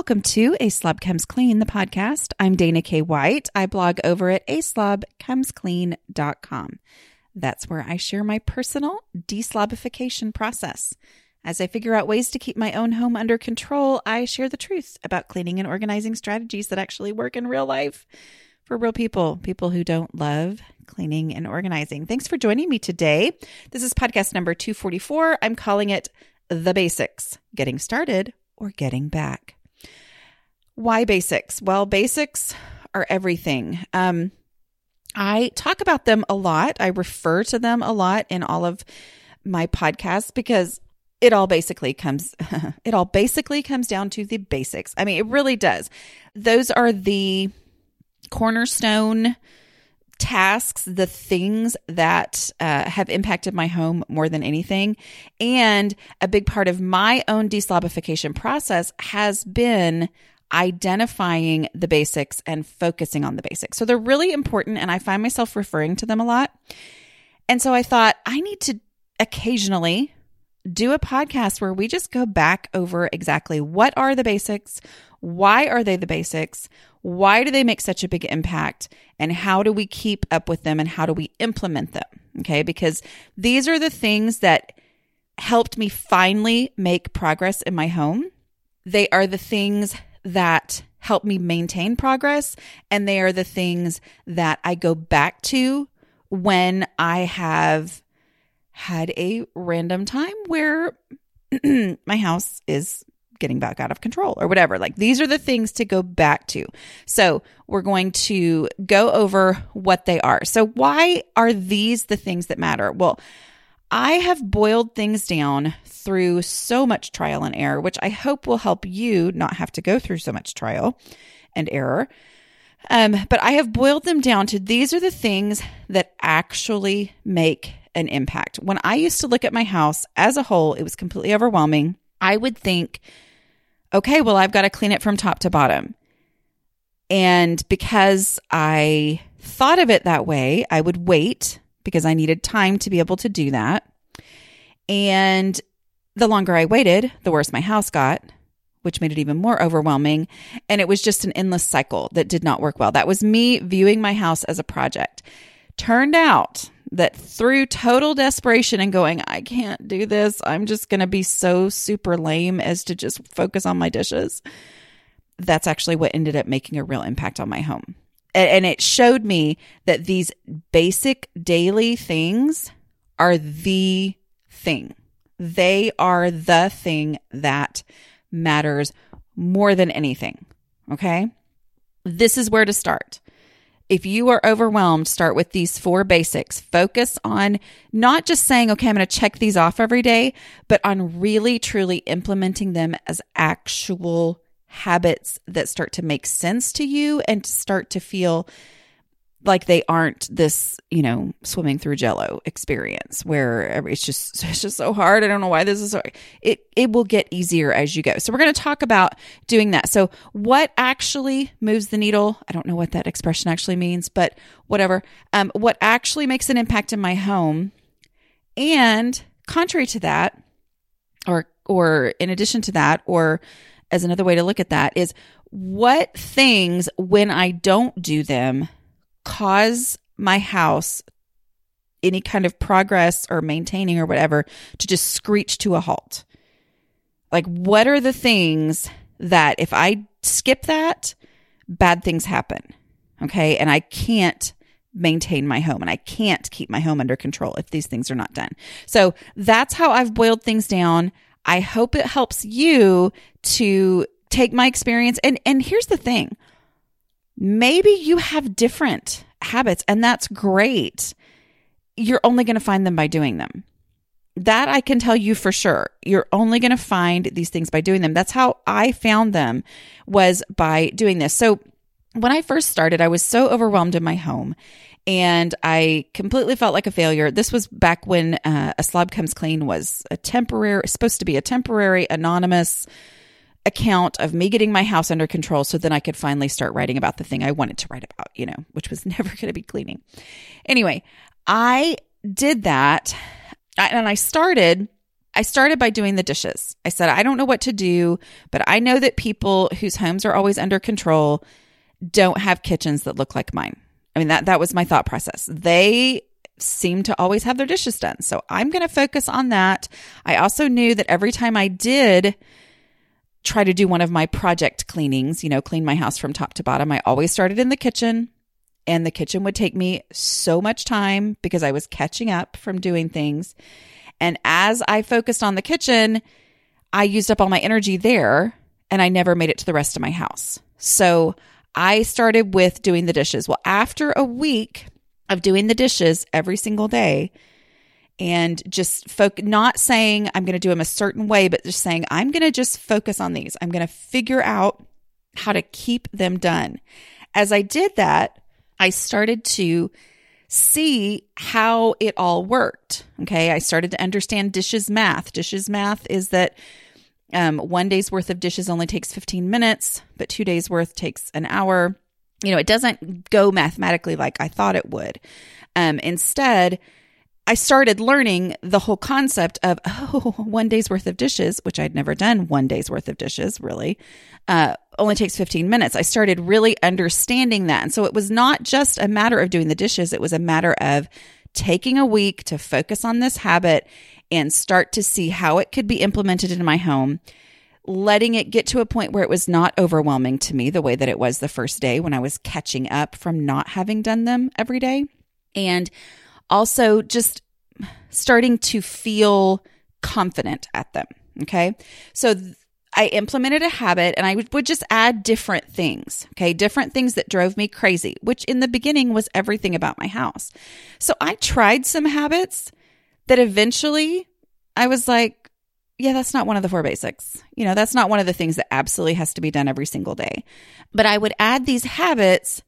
Welcome to A Slob Comes Clean, the podcast. I'm Dana K. White. I blog over at aslobcomesclean.com. That's where I share my personal deslobification process. As I figure out ways to keep my own home under control, I share the truth about cleaning and organizing strategies that actually work in real life for real people, people who don't love cleaning and organizing. Thanks for joining me today. This is podcast number 244. I'm calling it The Basics Getting Started or Getting Back. Why basics? Well, basics are everything. Um, I talk about them a lot. I refer to them a lot in all of my podcasts because it all basically comes it all basically comes down to the basics. I mean, it really does. Those are the cornerstone tasks, the things that uh, have impacted my home more than anything. And a big part of my own deslobification process has been identifying the basics and focusing on the basics. So they're really important, and I find myself referring to them a lot. And so I thought I need to occasionally do a podcast where we just go back over exactly what are the basics, why are they the basics, why do they make such a big impact, and how do we keep up with them and how do we implement them? Okay, because these are the things that helped me finally make progress in my home. They are the things that help me maintain progress. And they are the things that I go back to when I have had a random time where my house is getting back out of control or whatever. Like these are the things to go back to. So we're going to go over what they are. So why are these the things that matter? Well, I have boiled things down through so much trial and error, which I hope will help you not have to go through so much trial and error. Um, but I have boiled them down to these are the things that actually make an impact. When I used to look at my house as a whole, it was completely overwhelming. I would think, okay, well, I've got to clean it from top to bottom. And because I thought of it that way, I would wait because I needed time to be able to do that. And the longer I waited, the worse my house got, which made it even more overwhelming. And it was just an endless cycle that did not work well. That was me viewing my house as a project. Turned out that through total desperation and going, I can't do this, I'm just going to be so super lame as to just focus on my dishes. That's actually what ended up making a real impact on my home and it showed me that these basic daily things are the thing. They are the thing that matters more than anything. Okay. This is where to start. If you are overwhelmed, start with these four basics. Focus on not just saying, okay, I'm going to check these off every day, but on really truly implementing them as actual habits that start to make sense to you and start to feel like they aren't this, you know, swimming through jello experience where it's just it's just so hard. I don't know why this is so it it will get easier as you go. So we're going to talk about doing that. So what actually moves the needle? I don't know what that expression actually means, but whatever. Um what actually makes an impact in my home and contrary to that or or in addition to that or as another way to look at that is what things, when I don't do them, cause my house any kind of progress or maintaining or whatever to just screech to a halt? Like, what are the things that if I skip that, bad things happen? Okay. And I can't maintain my home and I can't keep my home under control if these things are not done. So that's how I've boiled things down. I hope it helps you to take my experience. And, and here's the thing maybe you have different habits, and that's great. You're only going to find them by doing them. That I can tell you for sure. You're only going to find these things by doing them. That's how I found them was by doing this. So when I first started, I was so overwhelmed in my home and I completely felt like a failure. This was back when uh, a slob comes clean was a temporary, supposed to be a temporary, anonymous account of me getting my house under control so then I could finally start writing about the thing I wanted to write about, you know, which was never going to be cleaning. Anyway, I did that and I started I started by doing the dishes. I said, I don't know what to do, but I know that people whose homes are always under control don't have kitchens that look like mine. I mean, that, that was my thought process. They seem to always have their dishes done. So I'm going to focus on that. I also knew that every time I did try to do one of my project cleanings, you know, clean my house from top to bottom, I always started in the kitchen. And the kitchen would take me so much time because I was catching up from doing things. And as I focused on the kitchen, I used up all my energy there and I never made it to the rest of my house. So I started with doing the dishes. Well, after a week of doing the dishes every single day, and just folk not saying I'm going to do them a certain way, but just saying I'm going to just focus on these. I'm going to figure out how to keep them done. As I did that, I started to see how it all worked. Okay. I started to understand dishes math. Dishes math is that um, one day's worth of dishes only takes 15 minutes, but two days worth takes an hour. You know, it doesn't go mathematically like I thought it would. Um, instead, I started learning the whole concept of, oh, one day's worth of dishes, which I'd never done one day's worth of dishes, really, uh, only takes 15 minutes. I started really understanding that. And so it was not just a matter of doing the dishes, it was a matter of taking a week to focus on this habit and start to see how it could be implemented in my home, letting it get to a point where it was not overwhelming to me the way that it was the first day when I was catching up from not having done them every day. And also just starting to feel confident at them. Okay. So th- I implemented a habit and I would, would just add different things. Okay. Different things that drove me crazy, which in the beginning was everything about my house. So I tried some habits that eventually I was like, yeah, that's not one of the four basics. You know, that's not one of the things that absolutely has to be done every single day. But I would add these habits.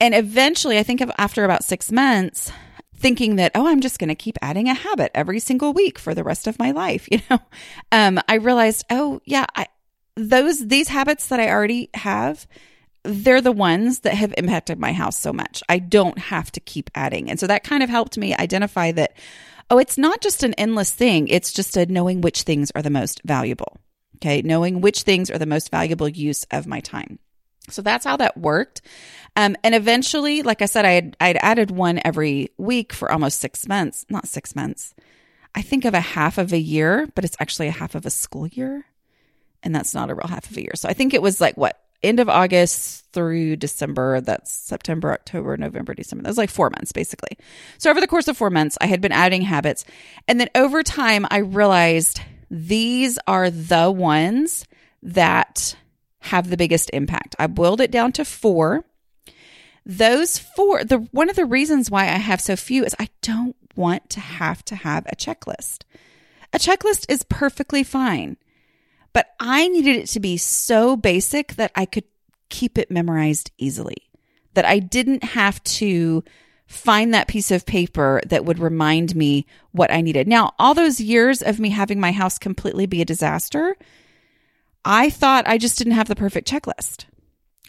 And eventually, I think of after about six months, thinking that, oh, I'm just going to keep adding a habit every single week for the rest of my life. You know, um, I realized, oh, yeah, I, those, these habits that I already have, they're the ones that have impacted my house so much. I don't have to keep adding. And so that kind of helped me identify that, oh, it's not just an endless thing. It's just a knowing which things are the most valuable. Okay. Knowing which things are the most valuable use of my time. So that's how that worked. Um, and eventually, like I said, I had I'd added one every week for almost six months. Not six months. I think of a half of a year, but it's actually a half of a school year. And that's not a real half of a year. So I think it was like what end of August through December. That's September, October, November, December. That was like four months basically. So over the course of four months, I had been adding habits. And then over time, I realized these are the ones that have the biggest impact. I boiled it down to four. Those four, the one of the reasons why I have so few is I don't want to have to have a checklist. A checklist is perfectly fine, but I needed it to be so basic that I could keep it memorized easily, that I didn't have to find that piece of paper that would remind me what I needed. Now, all those years of me having my house completely be a disaster, I thought I just didn't have the perfect checklist.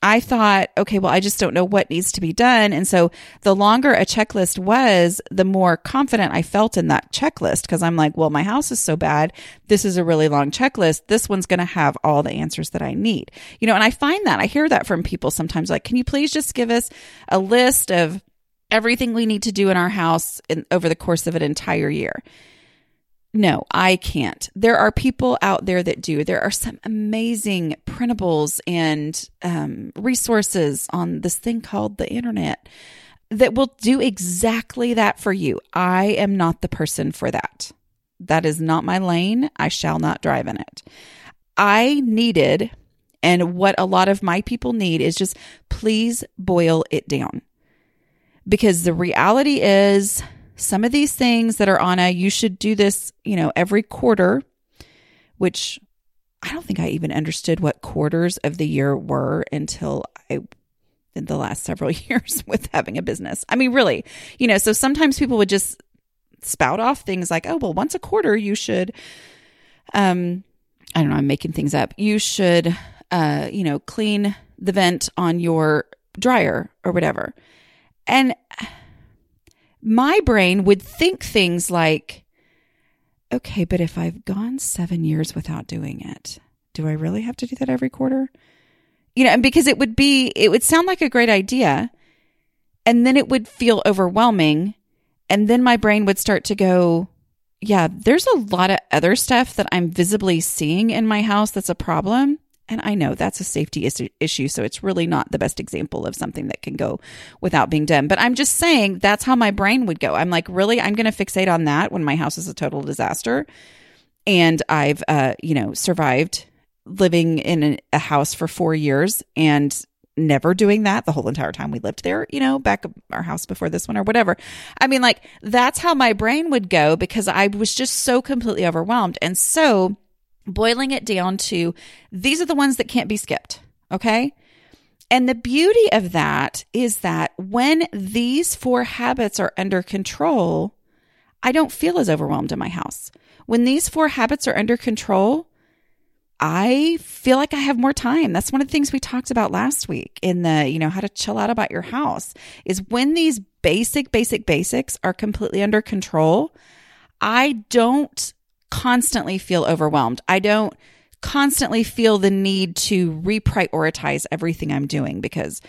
I thought, okay, well, I just don't know what needs to be done. And so the longer a checklist was, the more confident I felt in that checklist because I'm like, well, my house is so bad. This is a really long checklist. This one's going to have all the answers that I need. You know, and I find that I hear that from people sometimes like, can you please just give us a list of everything we need to do in our house in, over the course of an entire year? No, I can't. There are people out there that do. There are some amazing printables and um, resources on this thing called the internet that will do exactly that for you. I am not the person for that. That is not my lane. I shall not drive in it. I needed, and what a lot of my people need is just please boil it down. Because the reality is, some of these things that are on a you should do this, you know, every quarter, which I don't think I even understood what quarters of the year were until I in the last several years with having a business. I mean, really, you know, so sometimes people would just spout off things like, "Oh, well, once a quarter you should um I don't know, I'm making things up. You should uh, you know, clean the vent on your dryer or whatever." And my brain would think things like, okay, but if I've gone seven years without doing it, do I really have to do that every quarter? You know, and because it would be, it would sound like a great idea. And then it would feel overwhelming. And then my brain would start to go, yeah, there's a lot of other stuff that I'm visibly seeing in my house that's a problem. And I know that's a safety issue. So it's really not the best example of something that can go without being done. But I'm just saying that's how my brain would go. I'm like, really? I'm going to fixate on that when my house is a total disaster. And I've, uh, you know, survived living in a house for four years and never doing that the whole entire time we lived there, you know, back our house before this one or whatever. I mean, like, that's how my brain would go because I was just so completely overwhelmed. And so, boiling it down to these are the ones that can't be skipped. Okay. And the beauty of that is that when these four habits are under control, I don't feel as overwhelmed in my house. When these four habits are under control, I feel like I have more time. That's one of the things we talked about last week in the, you know, how to chill out about your house is when these basic, basic basics are completely under control. I don't constantly feel overwhelmed. I don't constantly feel the need to reprioritize everything I'm doing because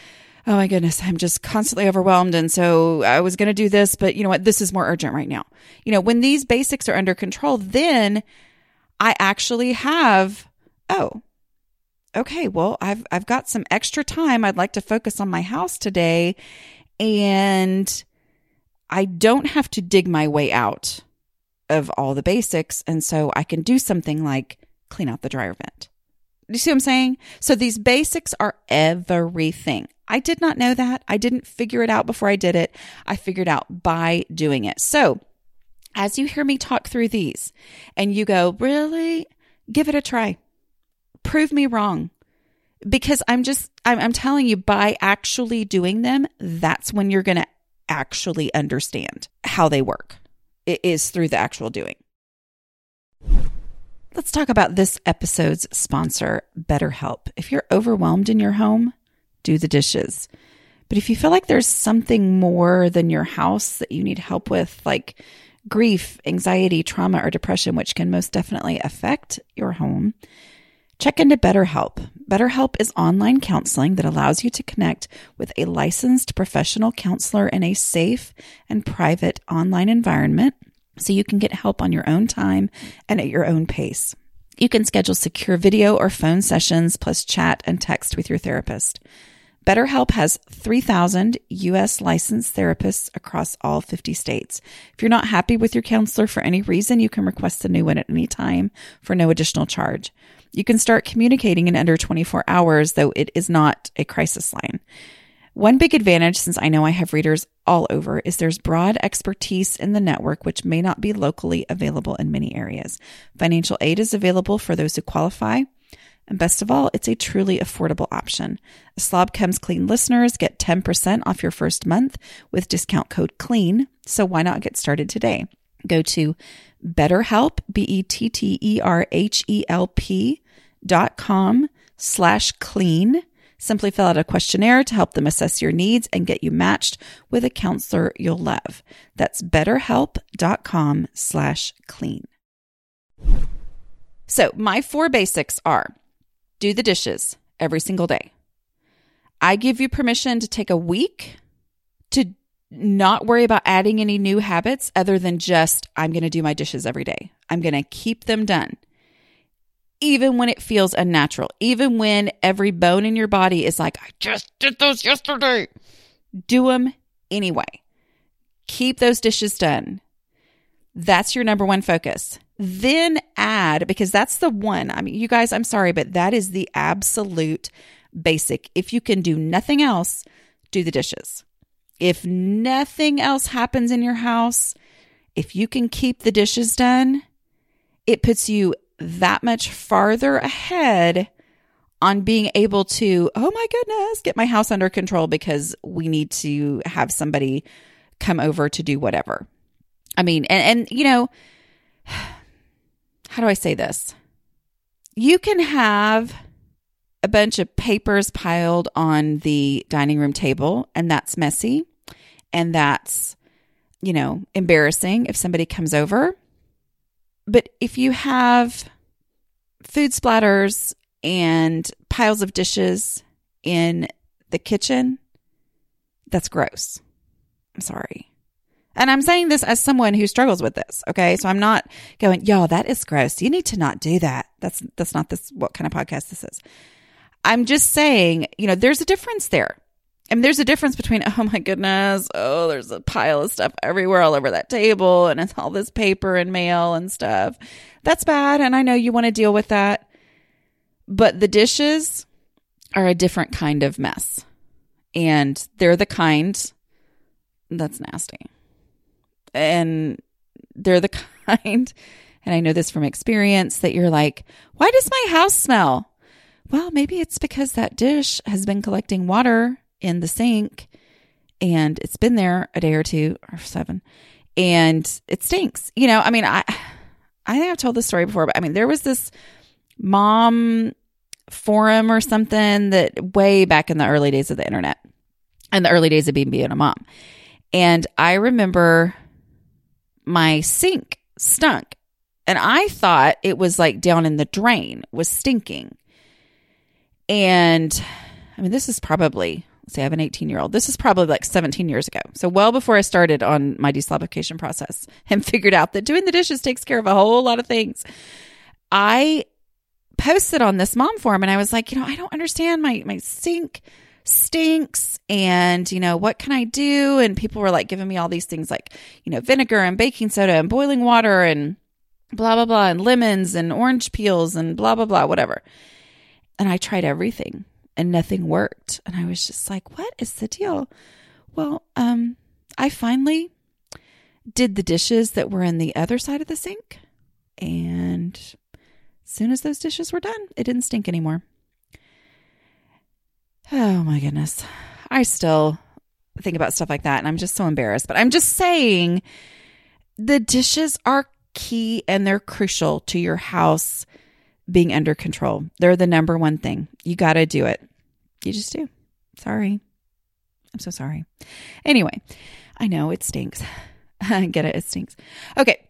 oh my goodness, I'm just constantly overwhelmed. And so I was going to do this, but you know what? This is more urgent right now. You know, when these basics are under control, then I actually have, oh, okay, well, I've, I've got some extra time. I'd like to focus on my house today. And I don't have to dig my way out of all the basics. And so I can do something like clean out the dryer vent. You see what I'm saying? So these basics are everything. I did not know that. I didn't figure it out before I did it. I figured out by doing it. So as you hear me talk through these and you go, really? Give it a try. Prove me wrong. Because I'm just, I'm, I'm telling you, by actually doing them, that's when you're going to actually understand how they work it is through the actual doing. Let's talk about this episode's sponsor, BetterHelp. If you're overwhelmed in your home, do the dishes. But if you feel like there's something more than your house that you need help with, like grief, anxiety, trauma, or depression, which can most definitely affect your home, check into BetterHelp. BetterHelp is online counseling that allows you to connect with a licensed professional counselor in a safe and private online environment so you can get help on your own time and at your own pace. You can schedule secure video or phone sessions plus chat and text with your therapist. BetterHelp has 3,000 US licensed therapists across all 50 states. If you're not happy with your counselor for any reason, you can request a new one at any time for no additional charge. You can start communicating in under 24 hours, though it is not a crisis line. One big advantage, since I know I have readers all over, is there's broad expertise in the network, which may not be locally available in many areas. Financial aid is available for those who qualify. And best of all, it's a truly affordable option. Slob Comes Clean listeners get 10% off your first month with discount code CLEAN. So why not get started today? Go to BetterHelp, B-E-T-T-E-R-H-E-L-P dot com slash clean. Simply fill out a questionnaire to help them assess your needs and get you matched with a counselor you'll love. That's betterhelp.com slash clean. So my four basics are do the dishes every single day. I give you permission to take a week to not worry about adding any new habits other than just, I'm going to do my dishes every day. I'm going to keep them done even when it feels unnatural, even when every bone in your body is like, I just did those yesterday. Do them anyway. Keep those dishes done. That's your number one focus. Then add, because that's the one. I mean, you guys, I'm sorry, but that is the absolute basic. If you can do nothing else, do the dishes. If nothing else happens in your house, if you can keep the dishes done, it puts you that much farther ahead on being able to, oh my goodness, get my house under control because we need to have somebody come over to do whatever. I mean, and, and you know, how do I say this? You can have a bunch of papers piled on the dining room table, and that's messy and that's, you know, embarrassing if somebody comes over. But if you have food splatters and piles of dishes in the kitchen, that's gross. I'm sorry. And I'm saying this as someone who struggles with this. Okay. So I'm not going, y'all, that is gross. You need to not do that. That's, that's not this, what kind of podcast this is. I'm just saying, you know, there's a difference there. Mean, there's a difference between, oh my goodness, oh, there's a pile of stuff everywhere all over that table and it's all this paper and mail and stuff. That's bad. And I know you want to deal with that. But the dishes are a different kind of mess. And they're the kind that's nasty. And they're the kind, and I know this from experience, that you're like, why does my house smell? Well, maybe it's because that dish has been collecting water in the sink and it's been there a day or two or seven and it stinks. You know, I mean, I I think I've told this story before, but I mean, there was this mom forum or something that way back in the early days of the internet and the early days of being being a mom. And I remember my sink stunk. And I thought it was like down in the drain, was stinking. And I mean, this is probably, say I have an 18 year old. This is probably like 17 years ago. So, well before I started on my deslobification process and figured out that doing the dishes takes care of a whole lot of things. I posted on this mom forum and I was like, you know, I don't understand my, my sink stinks and you know what can i do and people were like giving me all these things like you know vinegar and baking soda and boiling water and blah blah blah and lemons and orange peels and blah blah blah whatever and i tried everything and nothing worked and i was just like what is the deal well um i finally did the dishes that were in the other side of the sink and as soon as those dishes were done it didn't stink anymore Oh my goodness. I still think about stuff like that and I'm just so embarrassed. But I'm just saying the dishes are key and they're crucial to your house being under control. They're the number one thing. You got to do it. You just do. Sorry. I'm so sorry. Anyway, I know it stinks. I get it. It stinks. Okay.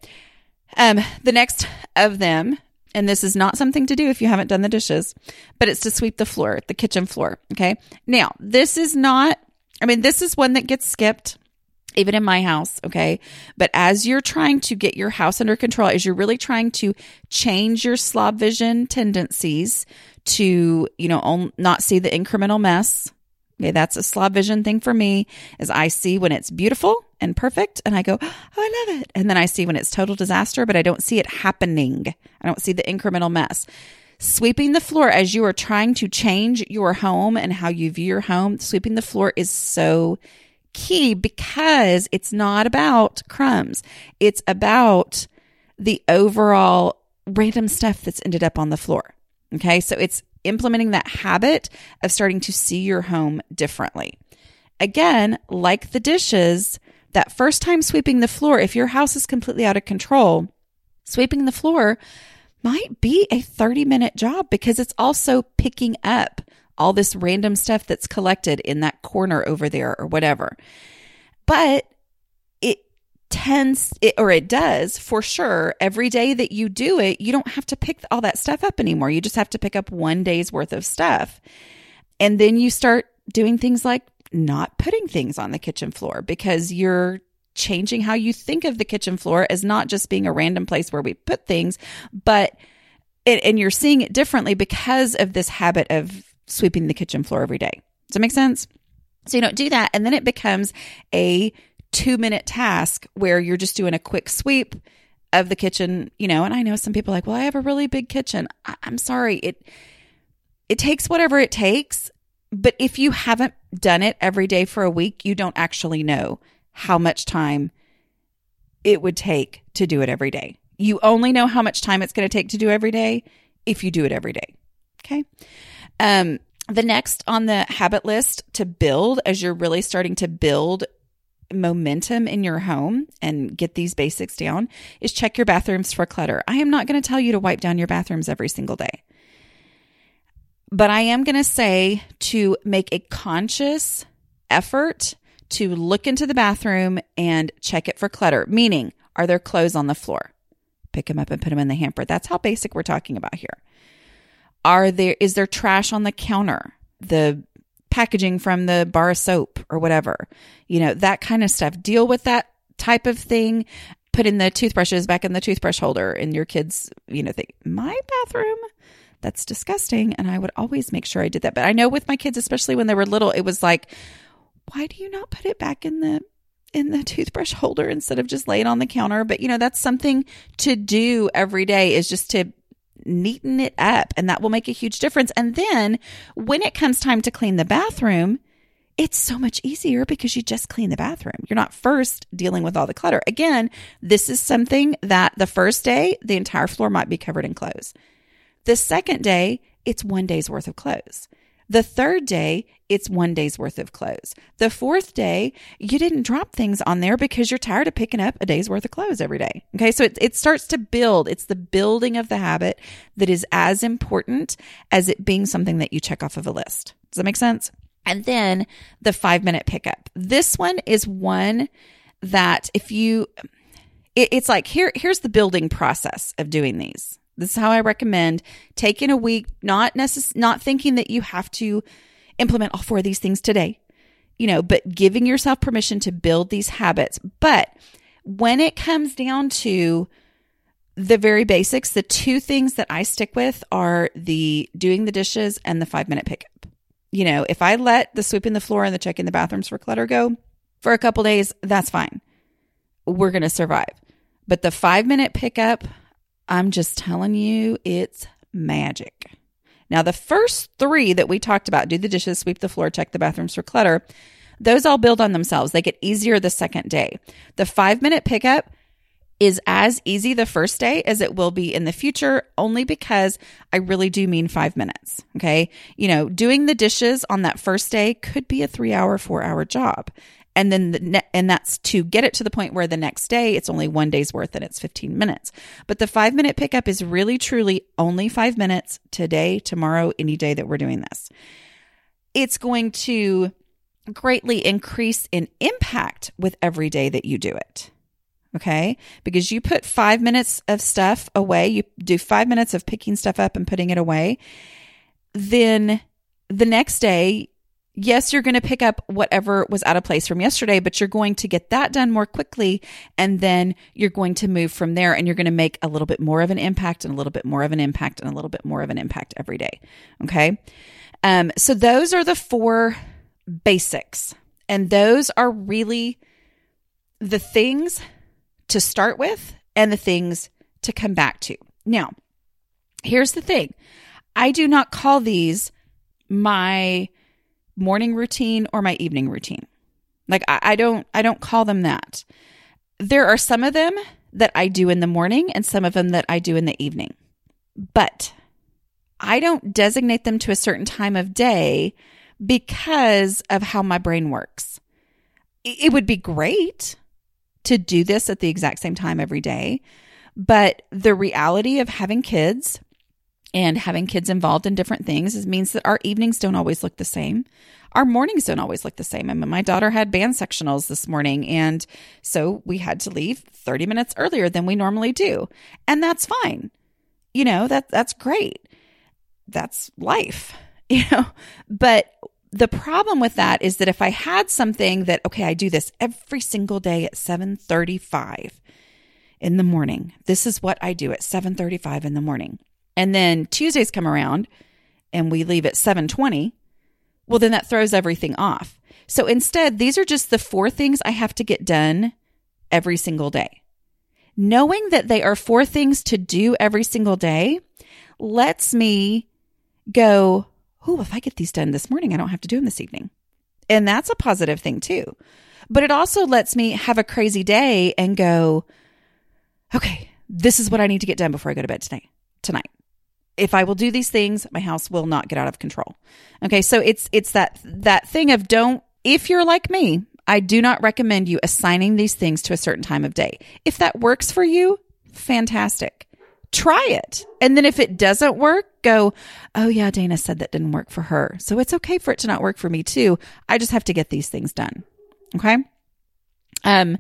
Um, the next of them and this is not something to do if you haven't done the dishes, but it's to sweep the floor, the kitchen floor. Okay. Now, this is not, I mean, this is one that gets skipped even in my house, okay? But as you're trying to get your house under control, as you're really trying to change your slob vision tendencies to, you know, not see the incremental mess, Okay, that's a slob vision thing for me is I see when it's beautiful and perfect and I go, "Oh, I love it." And then I see when it's total disaster, but I don't see it happening. I don't see the incremental mess. Sweeping the floor as you are trying to change your home and how you view your home, sweeping the floor is so key because it's not about crumbs. It's about the overall random stuff that's ended up on the floor. Okay. So it's implementing that habit of starting to see your home differently. Again, like the dishes, that first time sweeping the floor, if your house is completely out of control, sweeping the floor might be a 30 minute job because it's also picking up all this random stuff that's collected in that corner over there or whatever. But tends it, or it does for sure every day that you do it you don't have to pick all that stuff up anymore. You just have to pick up one day's worth of stuff. And then you start doing things like not putting things on the kitchen floor because you're changing how you think of the kitchen floor as not just being a random place where we put things but it, and you're seeing it differently because of this habit of sweeping the kitchen floor every day. Does that make sense? So you don't do that and then it becomes a two minute task where you're just doing a quick sweep of the kitchen, you know, and I know some people like, well, I have a really big kitchen. I- I'm sorry. It, it takes whatever it takes. But if you haven't done it every day for a week, you don't actually know how much time it would take to do it every day. You only know how much time it's going to take to do every day if you do it every day. Okay. Um, the next on the habit list to build as you're really starting to build momentum in your home and get these basics down is check your bathrooms for clutter. I am not going to tell you to wipe down your bathrooms every single day. But I am going to say to make a conscious effort to look into the bathroom and check it for clutter, meaning, are there clothes on the floor? pick them up and put them in the hamper. That's how basic we're talking about here. Are there is there trash on the counter? The packaging from the bar of soap or whatever. You know, that kind of stuff. Deal with that type of thing. Put in the toothbrushes back in the toothbrush holder and your kids, you know, think, my bathroom? That's disgusting. And I would always make sure I did that. But I know with my kids, especially when they were little, it was like, why do you not put it back in the in the toothbrush holder instead of just lay it on the counter? But you know, that's something to do every day is just to neaten it up and that will make a huge difference. And then when it comes time to clean the bathroom, it's so much easier because you just clean the bathroom. You're not first dealing with all the clutter. Again, this is something that the first day, the entire floor might be covered in clothes. The second day, it's one day's worth of clothes. The third day, it's one day's worth of clothes. The fourth day, you didn't drop things on there because you're tired of picking up a day's worth of clothes every day. Okay. So it, it starts to build. It's the building of the habit that is as important as it being something that you check off of a list. Does that make sense? And then the five minute pickup. This one is one that if you, it, it's like here, here's the building process of doing these. This is how I recommend taking a week, not necess- not thinking that you have to implement all four of these things today, you know, but giving yourself permission to build these habits. But when it comes down to the very basics, the two things that I stick with are the doing the dishes and the five minute pickup. You know, if I let the sweeping the floor and the checking the bathrooms for clutter go for a couple days, that's fine. We're going to survive. But the five minute pickup, I'm just telling you, it's magic. Now, the first three that we talked about do the dishes, sweep the floor, check the bathrooms for clutter those all build on themselves. They get easier the second day. The five minute pickup is as easy the first day as it will be in the future, only because I really do mean five minutes. Okay. You know, doing the dishes on that first day could be a three hour, four hour job and then the ne- and that's to get it to the point where the next day it's only one day's worth and it's 15 minutes. But the five minute pickup is really truly only five minutes today tomorrow any day that we're doing this. It's going to greatly increase in impact with every day that you do it. Okay? Because you put five minutes of stuff away you do five minutes of picking stuff up and putting it away then the next day yes, you're going to pick up whatever was out of place from yesterday, but you're going to get that done more quickly. And then you're going to move from there and you're going to make a little bit more of an impact and a little bit more of an impact and a little bit more of an impact every day. Okay. Um, so those are the four basics. And those are really the things to start with and the things to come back to. Now, here's the thing I do not call these my morning routine or my evening routine. Like I, I don't I don't call them that. There are some of them that I do in the morning and some of them that I do in the evening. But I don't designate them to a certain time of day because of how my brain works. It would be great to do this at the exact same time every day, but the reality of having kids and having kids involved in different things means that our evenings don't always look the same. Our mornings don't always look the same. I mean, my daughter had band sectionals this morning, and so we had to leave 30 minutes earlier than we normally do. And that's fine. You know, that that's great. That's life, you know. But the problem with that is that if I had something that, okay, I do this every single day at 735 in the morning. This is what I do at 735 in the morning and then Tuesdays come around and we leave at 720, well, then that throws everything off. So instead, these are just the four things I have to get done every single day. Knowing that they are four things to do every single day lets me go, oh, if I get these done this morning, I don't have to do them this evening. And that's a positive thing too. But it also lets me have a crazy day and go, okay, this is what I need to get done before I go to bed today, tonight if I will do these things, my house will not get out of control. Okay, so it's it's that that thing of don't if you're like me, I do not recommend you assigning these things to a certain time of day. If that works for you, fantastic. Try it. And then if it doesn't work, go, "Oh yeah, Dana said that didn't work for her." So it's okay for it to not work for me too. I just have to get these things done. Okay? Um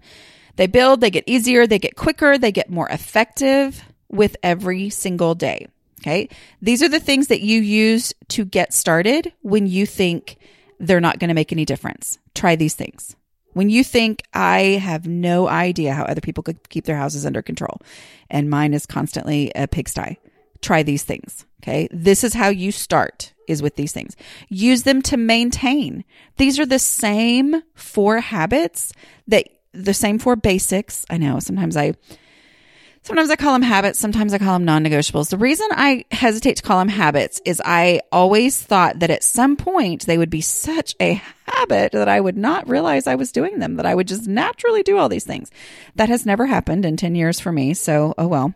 They build, they get easier, they get quicker, they get more effective with every single day. Okay. These are the things that you use to get started when you think they're not going to make any difference. Try these things. When you think, I have no idea how other people could keep their houses under control and mine is constantly a pigsty, try these things. Okay. This is how you start is with these things. Use them to maintain. These are the same four habits that the same four basics. I know sometimes I Sometimes I call them habits, sometimes I call them non negotiables. The reason I hesitate to call them habits is I always thought that at some point they would be such a habit that I would not realize I was doing them, that I would just naturally do all these things. That has never happened in 10 years for me. So, oh well.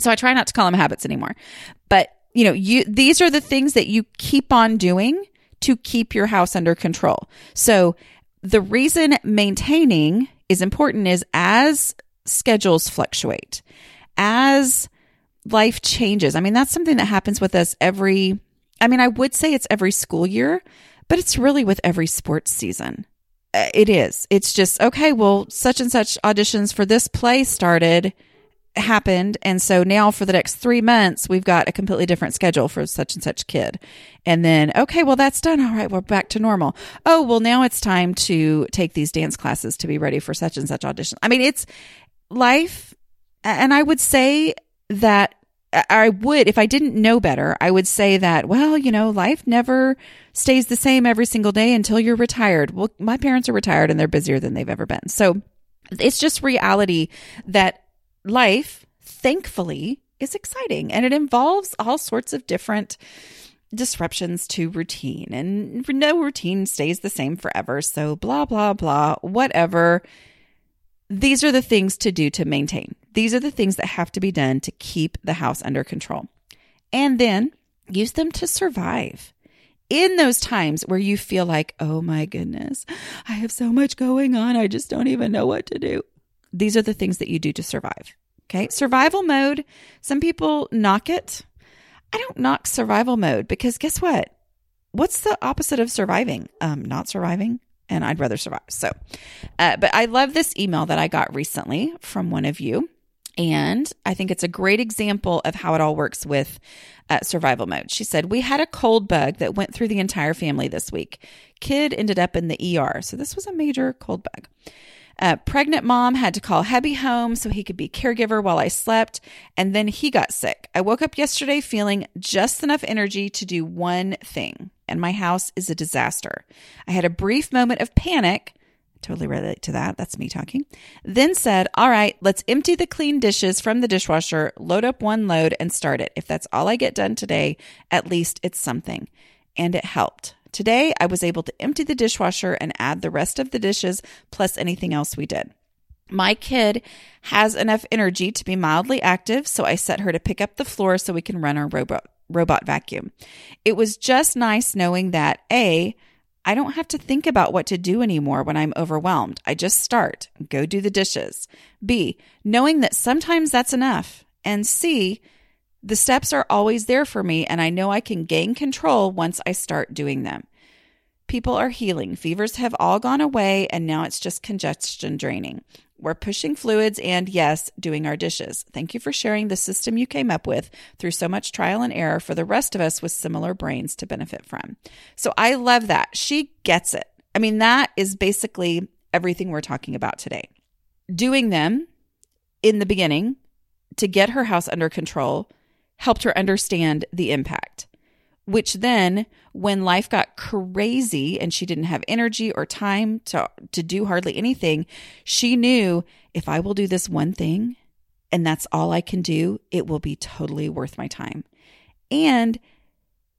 So I try not to call them habits anymore. But, you know, you, these are the things that you keep on doing to keep your house under control. So the reason maintaining is important is as schedules fluctuate, as life changes. I mean, that's something that happens with us every, I mean, I would say it's every school year, but it's really with every sports season. Uh, it is. It's just, okay, well, such and such auditions for this play started, happened. And so now for the next three months, we've got a completely different schedule for such and such kid. And then, okay, well, that's done. All right, we're back to normal. Oh, well, now it's time to take these dance classes to be ready for such and such audition. I mean, it's, life, and I would say that uh, I would, if I didn't know better, I would say that, well, you know, life never stays the same every single day until you're retired. Well, my parents are retired and they're busier than they've ever been. So it's just reality that life, thankfully, is exciting and it involves all sorts of different disruptions to routine and no routine stays the same forever. So blah, blah, blah, whatever these are the things to do to maintain. These are the things that have to be done to keep the house under control. And then use them to survive. In those times where you feel like, oh my goodness, I have so much going on, I just don't even know what to do. These are the things that you do to survive. Okay. Survival mode, some people knock it. I don't knock survival mode because guess what? What's the opposite of surviving? Um, not surviving and I'd rather survive. So, uh, but I love this email that I got recently from one of you. And I think it's a great example of how it all works with uh, survival mode. She said, We had a cold bug that went through the entire family this week. Kid ended up in the ER. So this was a major cold bug. Uh, pregnant mom had to call hubby home so he could be caregiver while I slept, and then he got sick. I woke up yesterday feeling just enough energy to do one thing, and my house is a disaster. I had a brief moment of panic. Totally relate to that. That's me talking. Then said, All right, let's empty the clean dishes from the dishwasher, load up one load, and start it. If that's all I get done today, at least it's something. And it helped. Today, I was able to empty the dishwasher and add the rest of the dishes plus anything else we did. My kid has enough energy to be mildly active, so I set her to pick up the floor so we can run our robot robot vacuum. It was just nice knowing that A, I don't have to think about what to do anymore when I'm overwhelmed. I just start, go do the dishes. B, knowing that sometimes that's enough. And C, the steps are always there for me, and I know I can gain control once I start doing them. People are healing. Fevers have all gone away, and now it's just congestion draining. We're pushing fluids and, yes, doing our dishes. Thank you for sharing the system you came up with through so much trial and error for the rest of us with similar brains to benefit from. So I love that. She gets it. I mean, that is basically everything we're talking about today. Doing them in the beginning to get her house under control helped her understand the impact. Which then, when life got crazy and she didn't have energy or time to, to do hardly anything, she knew if I will do this one thing and that's all I can do, it will be totally worth my time. And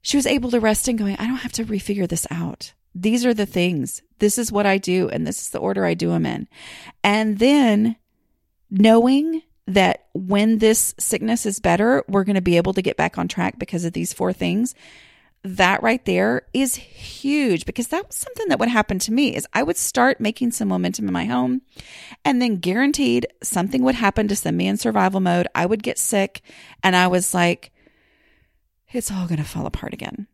she was able to rest and going, I don't have to refigure this out. These are the things. This is what I do, and this is the order I do them in. And then knowing that when this sickness is better, we're going to be able to get back on track because of these four things. That right there is huge because that was something that would happen to me is I would start making some momentum in my home and then guaranteed something would happen to send me in survival mode. I would get sick and I was like, it's all going to fall apart again.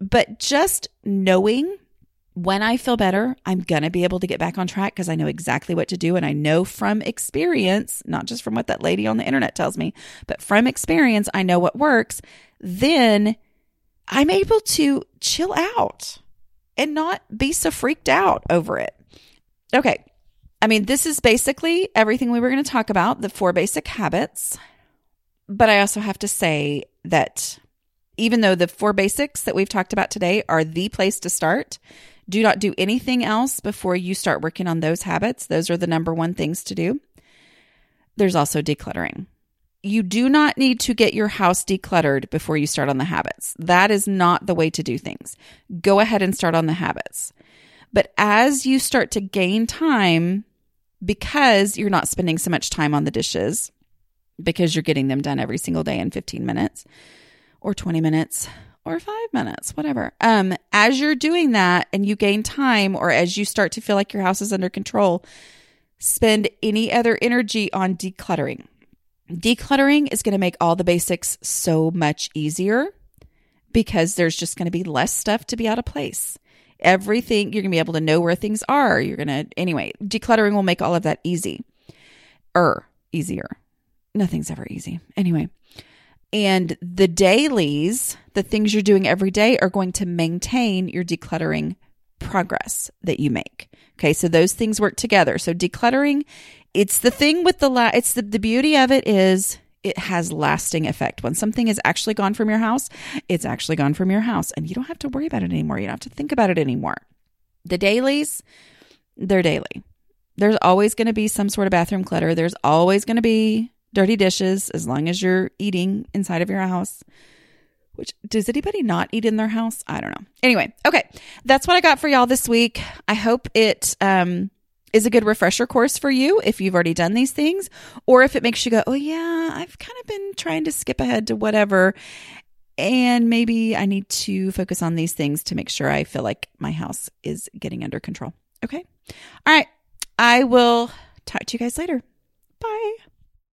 But just knowing when I feel better, I'm going to be able to get back on track because I know exactly what to do. And I know from experience, not just from what that lady on the internet tells me, but from experience, I know what works. Then I'm able to chill out and not be so freaked out over it. Okay. I mean, this is basically everything we were going to talk about the four basic habits. But I also have to say that even though the four basics that we've talked about today are the place to start, do not do anything else before you start working on those habits. Those are the number one things to do. There's also decluttering. You do not need to get your house decluttered before you start on the habits. That is not the way to do things. Go ahead and start on the habits. But as you start to gain time, because you're not spending so much time on the dishes, because you're getting them done every single day in 15 minutes or 20 minutes or five minutes, whatever. Um, as you're doing that and you gain time, or as you start to feel like your house is under control, spend any other energy on decluttering. Decluttering is going to make all the basics so much easier because there's just going to be less stuff to be out of place. Everything, you're going to be able to know where things are. You're going to, anyway, decluttering will make all of that easy. Er, easier. Nothing's ever easy. Anyway, and the dailies, the things you're doing every day, are going to maintain your decluttering progress that you make. Okay, so those things work together. So decluttering, it's the thing with the la- it's the, the beauty of it is it has lasting effect. When something is actually gone from your house, it's actually gone from your house and you don't have to worry about it anymore. You don't have to think about it anymore. The dailies, they're daily. There's always going to be some sort of bathroom clutter. There's always going to be dirty dishes as long as you're eating inside of your house. Which does anybody not eat in their house? I don't know. Anyway, okay, that's what I got for y'all this week. I hope it um, is a good refresher course for you if you've already done these things, or if it makes you go, oh, yeah, I've kind of been trying to skip ahead to whatever. And maybe I need to focus on these things to make sure I feel like my house is getting under control. Okay. All right. I will talk to you guys later. Bye.